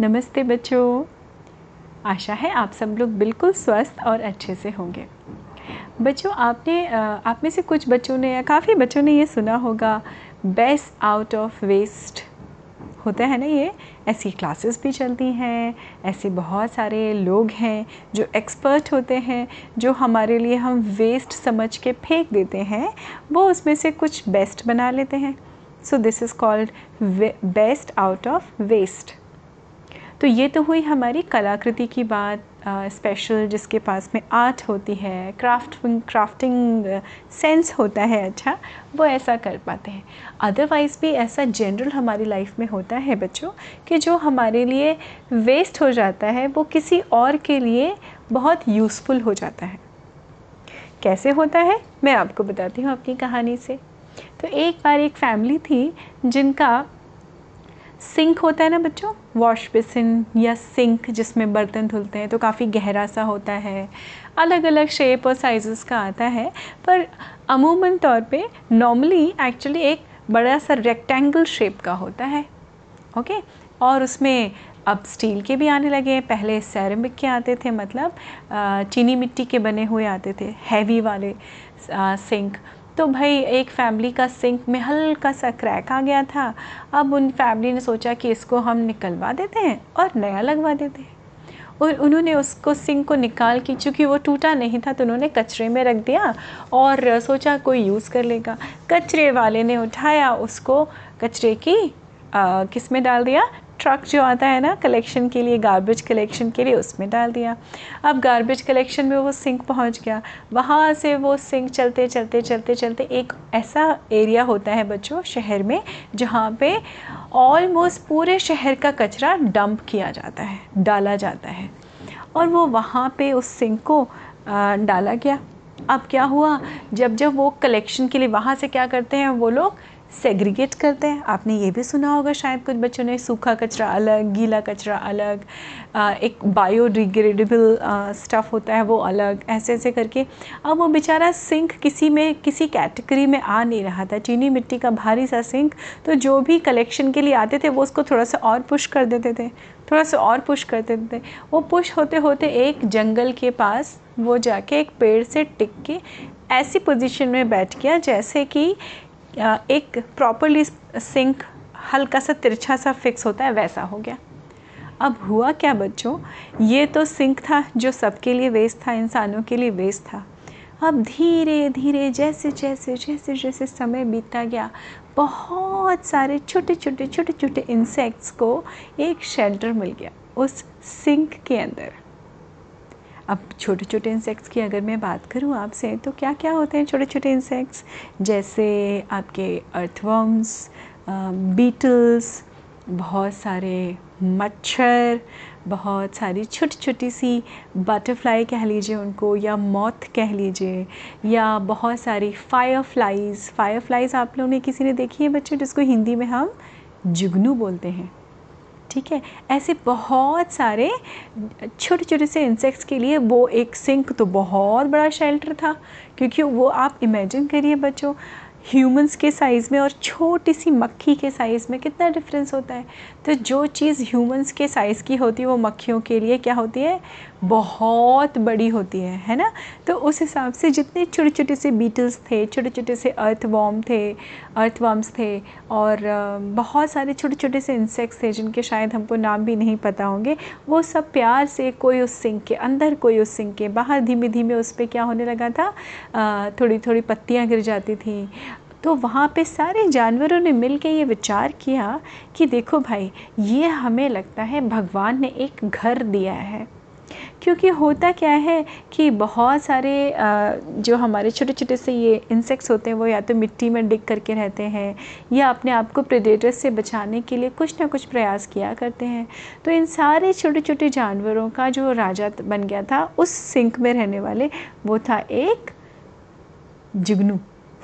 नमस्ते बच्चों। आशा है आप सब लोग बिल्कुल स्वस्थ और अच्छे से होंगे। बच्चों, आपने आप में से कुछ बच्चों ने या काफ़ी बच्चों ने ये सुना होगा बेस्ट आउट ऑफ़ वेस्ट होता है ना ये? ऐसी क्लासेस भी चलती हैं, ऐसे बहुत सारे लोग हैं जो एक्सपर्ट होते हैं, जो हमारे लिए हम वेस्ट समझ के फेंक देते हैं, वो उसमें से कुछ बेस्ट बना लेते हैं। So this is called best out of waste तो ये तो हुई हमारी कलाकृति की बात स्पेशल जिसके पास में आर्ट होती है क्राफ्ट क्राफ्टिंग सेंस होता है अच्छा वो ऐसा कर पाते हैं। अदरवाइज़ भी ऐसा जनरल हमारी लाइफ में होता है बच्चों, कि जो हमारे लिए वेस्ट हो जाता है, वो किसी और के लिए बहुत यूज़फुल हो जाता है। कैसे होता है? मैं आपको बताती हूँ अपनी कहानी से। तो एक बार एक फैमिली थी, जिनका सिंक होता है ना बच्चों? वॉश बेसिन या सिंक जिसमें बर्तन धुलते हैं तो काफ़ी गहरा सा होता है। अलग अलग शेप और साइज़ का आता है, पर अमूमन तौर पे नॉर्मली एक्चुअली एक बड़ा सा रेक्टेंगल शेप का होता है ओके और उसमें अब स्टील के भी आने लगे हैं। पहले सैरमिक के आते थे मतलब चीनी मिट्टी के बने हुए आते थे हैवी वाले सिंक। तो भाई एक फैमिली का सिंक में हल्का सा क्रैक आ गया था। अब उन फैमिली ने सोचा कि इसको हम निकलवा देते हैं और नया लगवा देते हैं। और उन्होंने उसको सिंक को निकाल के, चूँकि वो टूटा नहीं था तो उन्होंने कचरे में रख दिया और सोचा कोई यूज़ कर लेगा। कचरे वाले ने उठाया उसको, कचरे की किसमें डाल दिया? ट्रक जो आता है ना कलेक्शन के लिए गार्बेज कलेक्शन के लिए, उसमें डाल दिया। अब गार्बेज कलेक्शन में वो सिंक पहुँच गया। वहाँ से वो सिंक चलते चलते चलते चलते एक ऐसा एरिया होता है बच्चों, शहर में, जहाँ पे ऑलमोस्ट पूरे शहर का कचरा डंप किया जाता है, डाला जाता है। और वो वहाँ पे उस सिंक को डाला गया। अब क्या हुआ? जब जब वो कलेक्शन के लिए वहाँ से क्या करते हैं वो लोग? सेग्रीगेट करते हैं। आपने ये भी सुना होगा शायद कुछ बच्चों ने सूखा कचरा अलग, गीला कचरा अलग एक बायोडिग्रेडेबल स्टफ़ होता है वो अलग, ऐसे ऐसे करके। अब वो बेचारा सिंक किसी में, किसी कैटेगरी में आ नहीं रहा था। चीनी मिट्टी का भारी सा सिंक तो जो भी कलेक्शन के लिए आते थे, वो उसको थोड़ा सा और पुश कर देते थे, थोड़ा सा और पुश कर देते थे। वो पुश होते होते एक जंगल के पास, वो जाके एक पेड़ से टिक के ऐसी पोजीशन में बैठ गया, जैसे कि एक प्रॉपरली सिंक हल्का सा तिरछा सा फिक्स होता है, वैसा हो गया। अब हुआ क्या बच्चों? ये तो सिंक था जो सबके लिए वेस्ट था, इंसानों के लिए वेस्ट था। अब धीरे धीरे, जैसे जैसे जैसे जैसे समय बीतता गया, बहुत सारे छोटे छोटे छोटे छोटे इंसेक्ट्स को एक शेल्टर मिल गया, उस सिंक के अंदर। अब छोटे छोटे इंसेक्ट्स की अगर मैं बात करूँ आपसे तो क्या क्या होते हैं छोटे छोटे इंसेक्ट्स जैसे आपके अर्थवर्म्स बीटल्स बहुत सारे मच्छर, बहुत सारी छोटी छोटी सी बटरफ्लाई कह लीजिए उनको, या मौत कह लीजिए, या बहुत सारी फायरफ्लाइज़ फायरफ्लाइज़ आप लोगों ने किसी ने देखी है बच्चों, जिसको हिंदी में हम जुगनू बोलते हैं? ठीक है? ऐसे बहुत सारे छोटे छोटे से इंसेक्ट्स के लिए वो एक सिंक तो बहुत बड़ा शेल्टर था, क्योंकि वो आप इमेजिन करिए बच्चों ह्यूमंस के साइज़ में और छोटी सी मक्खी के साइज़ में कितना डिफरेंस होता है। तो जो चीज़ ह्यूमंस के साइज़ की होती है वो मक्खियों के लिए क्या होती है? बहुत बड़ी होती है है ना? तो उस हिसाब से जितने छोटे छोटे से बीटल्स थे छोटे छोटे से अर्थ वॉम थे अर्थ वॉम्स थे, और बहुत सारे छोटे छोटे से इंसेक्ट्स थे जिनके शायद हमको नाम भी नहीं पता होंगे, वो सब प्यार से कोई उस सिंक के अंदर, कोई उस सिंक के बाहर धीमे धीमे उस पर क्या होने लगा था? थोड़ी थोड़ी पत्तियाँ गिर जाती थी। तो वहाँ पे सारे जानवरों ने मिल के ये विचार किया कि देखो भाई, ये हमें लगता है भगवान ने एक घर दिया है। क्योंकि होता क्या है कि बहुत सारे जो हमारे छोटे छोटे से ये इंसेक्ट्स होते हैं, वो या तो मिट्टी में डिग करके रहते हैं, या अपने आप को प्रेडेटर से बचाने के लिए कुछ ना कुछ प्रयास किया करते हैं। तो इन सारे छोटे छोटे जानवरों का जो राजा बन गया था, उस सिंक में रहने वाले, वो था एक जुगनू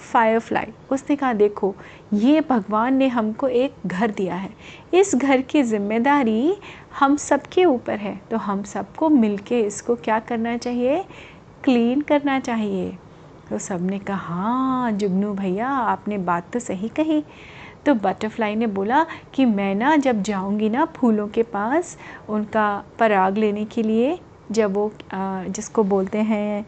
फायरफ्लाई उसने कहा, देखो, ये भगवान ने हमको एक घर दिया है। इस घर की ज़िम्मेदारी हम सब के ऊपर है तो हम सबको मिल के इसको क्या करना चाहिए? क्लीन करना चाहिए। तो सबने कहा हाँ जुगनू भैया, आपने बात तो सही कही। तो बटरफ्लाई ने बोला कि मैं ना जब जाऊँगी ना फूलों के पास, उनका पराग लेने के लिए, जब वो जिसको बोलते हैं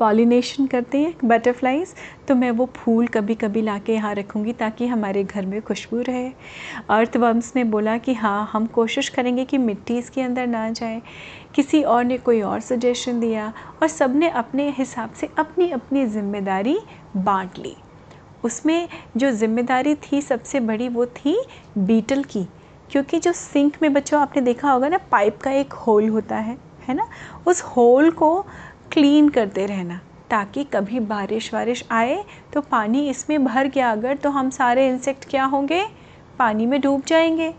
पॉलिनेशन करते हैं बटरफ्लाइज तो मैं वो फूल कभी कभी ला के यहाँ रखूँगी ताकि हमारे घर में खुशबू रहे। अर्थवम्स ने बोला कि हाँ हम कोशिश करेंगे कि मिट्टी इसके अंदर ना जाए। किसी और ने कोई और सजेशन दिया और सबने अपने हिसाब से अपनी अपनी ज़िम्मेदारी बांट ली। उसमें जो ज़िम्मेदारी थी, सबसे बड़ी वो थी बीटल की, क्योंकि जो सिंक में बच्चों, आपने देखा होगा ना पाइप का एक होल होता है है ना? उस होल को क्लीन करते रहना, ताकि कभी बारिश वारिश आए तो पानी इसमें भर गया। अगर तो हम सारे इंसेक्ट क्या होंगे? पानी में डूब जाएँगे।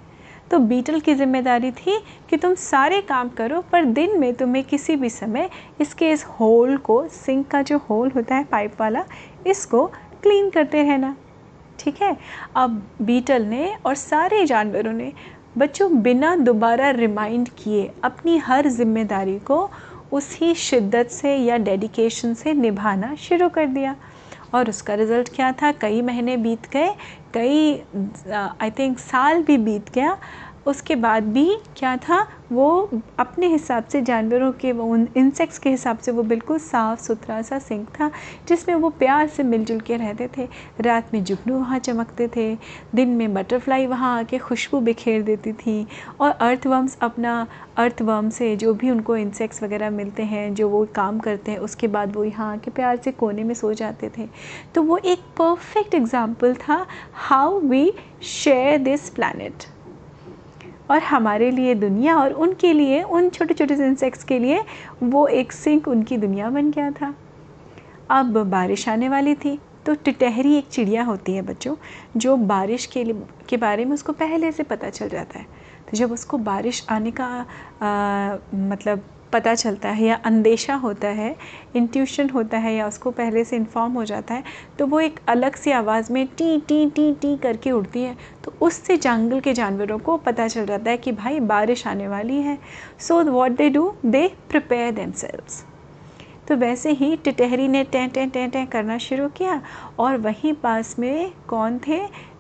तो बीटल की ज़िम्मेदारी थी कि तुम सारे काम करो, पर दिन में तुम्हें किसी भी समय इसके इस होल को सिंक का जो होल होता है पाइप वाला, इसको क्लीन करते रहना। ठीक है? अब बीटल ने और सारे जानवरों ने बच्चों बिना दोबारा रिमाइंड किए अपनी हर ज़िम्मेदारी को उसी शिद्दत से या डेडिकेशन से निभाना शुरू कर दिया। और उसका रिज़ल्ट क्या था? कई महीने बीत गए, कई आई थिंक साल भी बीत गया उसके बाद भी क्या था, वो अपने हिसाब से जानवरों के, वो उन इंसेक्ट्स के हिसाब से वो बिल्कुल साफ़ सुथरा सा सिंक था, जिसमें वो प्यार से मिलजुल के रहते थे। रात में जुगनू वहाँ चमकते थे, दिन में बटरफ्लाई वहाँ आके खुशबू बिखेर देती थी और अर्थवर्म्स अपना अर्थवर्म से जो भी उनको इंसेक्ट्स वगैरह मिलते हैं, जो वो काम करते हैं, उसके बाद वो यहाँ आके प्यार से कोने में सो जाते थे। तो वो एक परफेक्ट एग्ज़ाम्पल था how we share this planet और हमारे लिए दुनिया और उनके लिए उन छोटे छोटे इंसेक्ट्स के लिए वो एक सिंक उनकी दुनिया बन गया था। अब बारिश आने वाली थी तो टिटहरी एक चिड़िया होती है बच्चों जो बारिश के लिए के बारे में उसको पहले से पता चल जाता है। तो जब उसको बारिश आने का आ, मतलब पता चलता है या अंदेशा होता है इंट्यूशन होता है या उसको पहले से इन्फॉर्म हो जाता है तो वो एक अलग सी आवाज़ में टी टी टी टी करके उड़ती है। तो उससे जंगल के जानवरों को पता चल जाता है कि भाई बारिश आने वाली है। So what they do they prepare them तो वैसे ही टिटहरी ने टें टें टें टें करना शुरू किया और वहीं पास में कौन थे?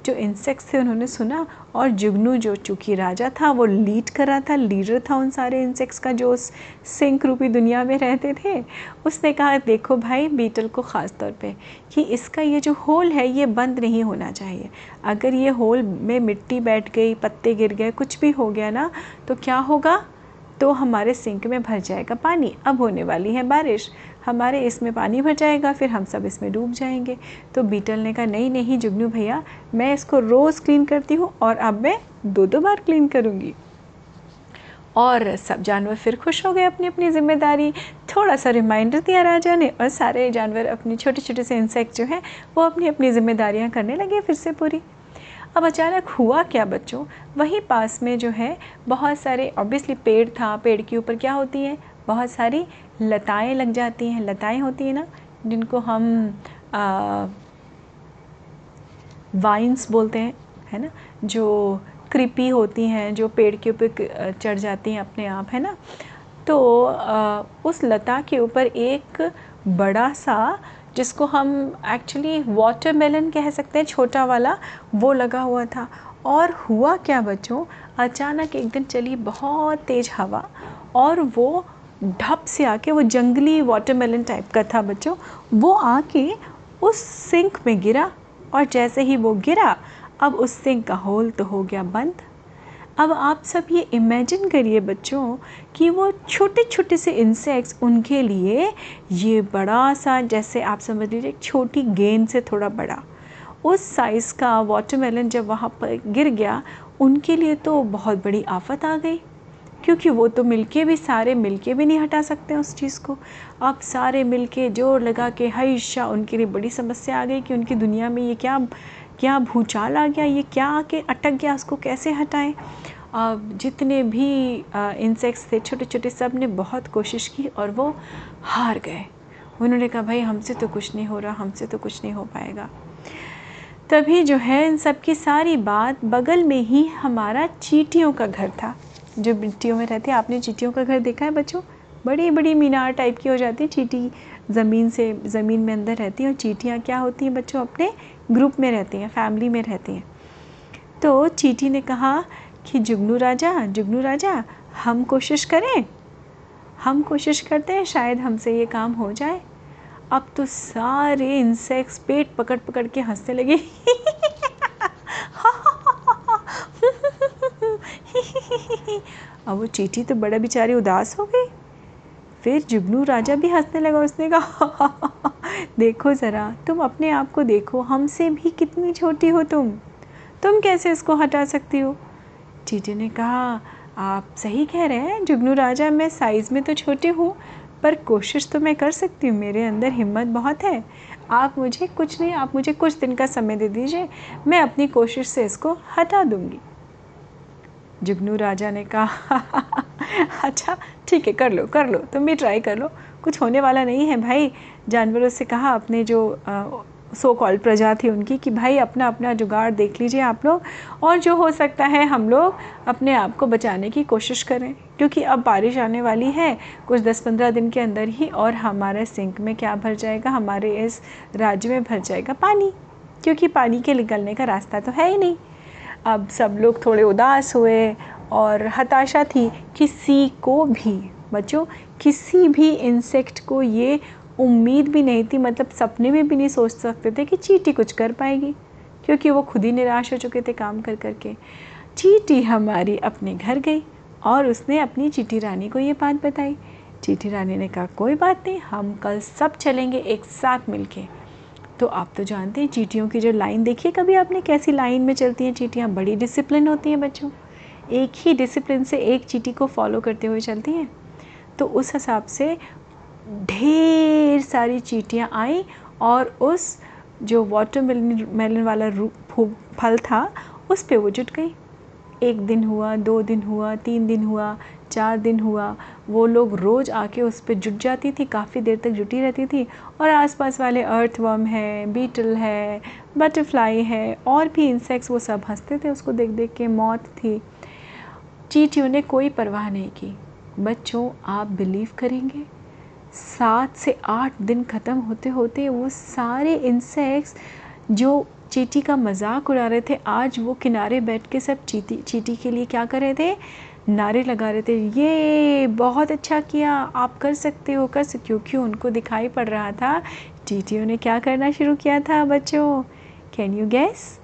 जो इंसेक्ट्स थे, उन्होंने सुना और जुगनू जो चूँकि राजा था, वो लीड कर रहा था लीडर था उन सारे इंसेक्ट्स का जो उस सिंक रूपी दुनिया में रहते थे। उसने कहा, देखो भाई बीटल को ख़ास तौर पे कि इसका ये जो होल है, ये बंद नहीं होना चाहिए। अगर ये होल में मिट्टी बैठ गई, पत्ते गिर गए, कुछ भी हो गया ना तो क्या होगा? तो हमारे सिंक में भर जाएगा पानी। अब होने वाली है बारिश। हमारे इसमें पानी भर जाएगा, फिर हम सब इसमें डूब जाएँगे। तो बीटल ने कहा, नहीं नहीं जुगनू भैया, मैं इसको रोज़ क्लीन करती हूँ और अब मैं दो दो बार क्लीन करूँगी। और सब जानवर फिर खुश हो गए अपनी अपनी ज़िम्मेदारी। थोड़ा सा रिमाइंडर दिया राजा ने और सारे जानवर अपने छोटे छोटे से इंसेक्ट जो हैं, वो अपनी अपनी ज़िम्मेदारियाँ करने लगे फिर से पूरी। अब अचानक हुआ क्या बच्चों? वहीं पास में जो है, बहुत सारे ऑब्वियसली पेड़ था, पेड़ के ऊपर क्या होती है? बहुत सारी लताएँ लग जाती हैं लताएँ होती हैं ना जिनको हम वाइन्स बोलते हैं है ना जो कृपी होती हैं जो पेड़ के ऊपर चढ़ जाती हैं अपने आप है ना। तो आ, उस लता के ऊपर एक बड़ा सा जिसको हम एक्चुअली वाटरमेलन कह सकते हैं छोटा वाला वो लगा हुआ था। और हुआ क्या बच्चों? अचानक एक दिन चली बहुत तेज़ हवा और वो ढप से आके वो जंगली वाटरमेलन टाइप का था बच्चों। वो आके उस सिंक में गिरा और जैसे ही वो गिरा, अब उस सिंक का होल तो हो गया बंद। अब आप सब ये इमेजिन करिए बच्चों कि वो छोटे छोटे से इंसेक्ट्स उनके लिए ये बड़ा सा, जैसे आप समझ लीजिए छोटी गेंद से थोड़ा बड़ा। उस साइज़ का वाटरमेलन जब वहाँ पर गिर गया, उनके लिए तो बहुत बड़ी आफत आ गई। क्योंकि वो तो मिलके भी सारे मिलके भी नहीं हटा सकते उस चीज़ को। अब सारे मिलके ज़ोर लगा के हईशा उनके लिए बड़ी समस्या आ गई कि उनकी दुनिया में ये क्या क्या भूचाल आ गया, ये क्या आके अटक गया, उसको कैसे हटाएँ? अब जितने भी इंसेक्ट्स थे छोटे छोटे सबने बहुत कोशिश की और वो हार गए। उन्होंने कहा, भाई, हमसे तो कुछ नहीं हो रहा, हमसे तो कुछ नहीं हो पाएगा। तभी जो है, इन सब की सारी बात बगल में ही हमारा चीटियों का घर था। जो मिट्टियों में रहती है, आपने चीटियों का घर देखा है बच्चों? बड़ी बड़ी मीनार टाइप की हो जाती है, चीटी ज़मीन से, ज़मीन में अंदर रहती हैं और चीटियाँ क्या होती हैं बच्चों? अपने ग्रुप में रहती हैं, फैमिली में रहती हैं। तो चीटी ने कहा कि, जुगनू राजा जुगनू राजा, हम कोशिश करें, हम कोशिश करते हैं शायद हमसे ये काम हो जाए। अब तो सारे इंसेक्ट्स पेट पकड़ पकड़ के हंसने लगे। अब वो चीटी तो बड़ा बेचारी उदास हो गई। फिर जुगनू राजा भी हंसने लगा उसने कहा, देखो ज़रा, तुम अपने आप को देखो, हमसे भी कितनी छोटी हो तुम। तुम कैसे इसको हटा सकती हो? चीटी ने कहा, आप सही कह रहे हैं जुगनू राजा, मैं साइज़ में तो छोटी हूँ, पर कोशिश तो मैं कर सकती हूँ, मेरे अंदर हिम्मत बहुत है। आप मुझे कुछ नहीं, आप मुझे कुछ दिन का समय दे दीजिए, मैं अपनी कोशिश से इसको हटा दूँगी। जुगनू राजा ने कहा अच्छा ठीक है, कर लो कर लो, तुम भी ट्राई कर लो। कुछ होने वाला नहीं है भाई। जानवरों से कहा अपने जो सो कॉल प्रजा थी उनकी कि, भाई, अपना अपना जुगाड़ देख लीजिए आप लोग और जो हो सकता है हम लोग अपने आप को बचाने की कोशिश करें। क्योंकि अब बारिश आने वाली है, कुछ दस पंद्रह दिन के अंदर ही और हमारे सिंक में क्या भर जाएगा? हमारे इस राज्य में भर जाएगा पानी। क्योंकि पानी के निकलने का रास्ता तो है ही नहीं। अब सब लोग थोड़े उदास हुए और हताशा थी, किसी को भी। बच्चों, किसी भी इंसेक्ट को ये उम्मीद भी नहीं थी मतलब सपने में भी नहीं सोच सकते थे कि चीटी कुछ कर पाएगी, क्योंकि वो खुद ही निराश हो चुके थे काम कर कर के चीटी हमारी अपने घर गई और उसने अपनी चीटी रानी को ये बात बताई। चीटी रानी ने कहा, कोई बात नहीं, हम कल सब चलेंगे एक साथ मिलके। तो आप तो जानते हैं चीटियों की जो लाइन, देखिए कभी आपने कैसी लाइन में चलती हैं चीटियाँ? बड़ी डिसिप्लिन होती हैं बच्चों। एक ही डिसिप्लिन से एक चीटी को फॉलो करते हुए चलती हैं। तो उस हिसाब से ढेर सारी चीटियाँ आई और उस जो वाटर मेलन वाला फल था, उस पर वो जुट गई। एक दिन हुआ, दो दिन हुआ, तीन दिन हुआ चार दिन हुआ, वो लोग रोज़ आके उस पर जुट जाती थी, काफ़ी देर तक जुटी रहती थी और आसपास वाले अर्थवर्म है बीटल है बटरफ्लाई है, और भी इंसेक्ट्स वो सब हँसते थे उसको देख देख के, मौत थी। चीटियों ने कोई परवाह नहीं की। बच्चों, आप बिलीव करेंगे, सात से आठ दिन ख़त्म होते होते वो सारे इंसेक्ट्स जो चीटी का मज़ाक उड़ा रहे थे, आज वो किनारे बैठ के सब चीटी चीटी के लिए क्या कर रहे थे? नारे लगा रहे थे, ये बहुत अच्छा किया, आप कर सकते हो, कर सकते क्योंकि उनको दिखाई पड़ रहा था चीटियों ने क्या करना शुरू किया था, बच्चों? कैन यू गैस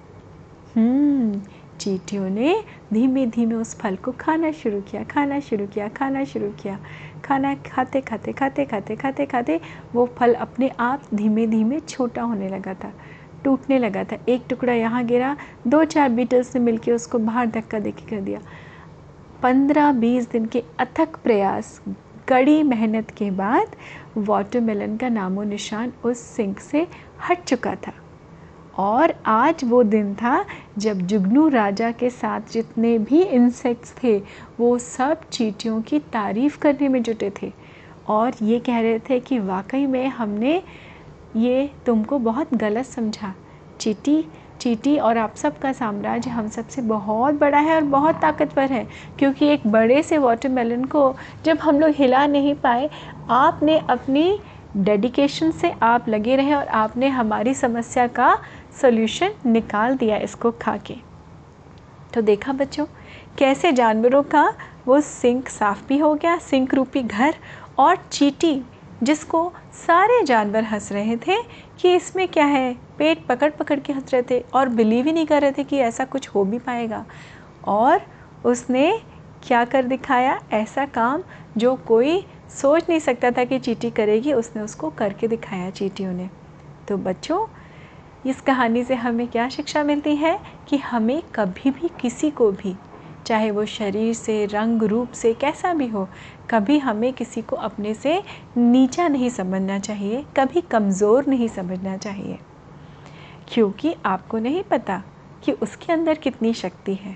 चीटियों ने धीमे धीमे उस फल को खाना शुरू किया, खाना शुरू किया, खाना शुरू किया। खाना खाते खाते खाते खाते खाते खाते वो फल अपने आप धीमे धीमे छोटा होने लगा था, टूटने लगा था। एक टुकड़ा यहाँ गिरा दो चार बीटल्स ने मिलकर उसको बाहर धक्का दे कर दिया। पंद्रह बीस दिन के अथक प्रयास, कड़ी मेहनत के बाद वाटरमेलन का नामो निशान उस सिंक से हट चुका था। और आज वो दिन था जब जुगनू राजा के साथ जितने भी इंसेक्ट्स थे, वो सब चीटियों की तारीफ़ करने में जुटे थे। और ये कह रहे थे कि वाकई में हमने ये तुमको बहुत गलत समझा। चीटी चीटी और आप सबका साम्राज्य हम सबसे बहुत बड़ा है और बहुत ताकतवर है, क्योंकि एक बड़े से वाटरमेलन को जब हम लोग हिला नहीं पाए, आपने अपनी डेडिकेशन से आप लगे रहे और आपने हमारी समस्या का सोल्यूशन निकाल दिया इसको खा के तो देखा बच्चों, कैसे जानवरों का वो सिंक साफ़ भी हो गया सिंक रूपी घर और चीटी जिसको सारे जानवर हंस रहे थे कि इसमें क्या है? पेट पकड़ पकड़ के हंस रहे थे और बिलीव ही नहीं कर रहे थे कि ऐसा कुछ हो भी पाएगा। और उसने क्या कर दिखाया? ऐसा काम जो कोई सोच नहीं सकता था कि चीटी करेगी, उसने उसको करके दिखाया चीटियों ने। तो बच्चों, इस कहानी से हमें क्या शिक्षा मिलती है कि हमें कभी भी किसी को भी चाहे वो शरीर से, रंग, रूप से, कैसा भी हो, कभी हमें किसी को अपने से नीचा नहीं समझना चाहिए, कभी कमज़ोर नहीं समझना चाहिए। क्योंकि आपको नहीं पता कि उसके अंदर कितनी शक्ति है।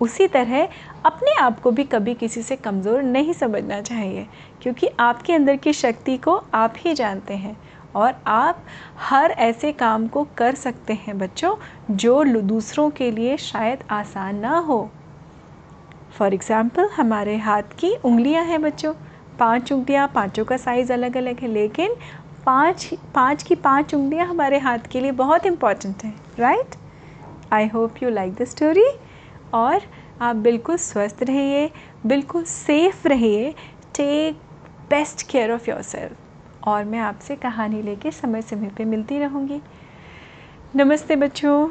उसी तरह अपने आप को भी कभी किसी से कमज़ोर नहीं समझना चाहिए, क्योंकि आपके अंदर की शक्ति को आप ही जानते हैं और आप हर ऐसे काम को कर सकते हैं बच्चों, जो दूसरों के लिए शायद आसान ना हो। फॉर एग्ज़ाम्पल हमारे हाथ की उंगलियाँ हैं बच्चों। पाँच उंगलियाँ, पाँचों का साइज़ अलग अलग है, लेकिन पाँच पाँच की पाँच उंगलियाँ हमारे हाथ के लिए बहुत इंपॉर्टेंट हैं right I hope you like the story और आप बिल्कुल स्वस्थ रहिए, बिल्कुल सेफ़ रहिए। Take best care of yourself और मैं आपसे कहानी लेके समय समय पे मिलती रहूँगी। नमस्ते बच्चों।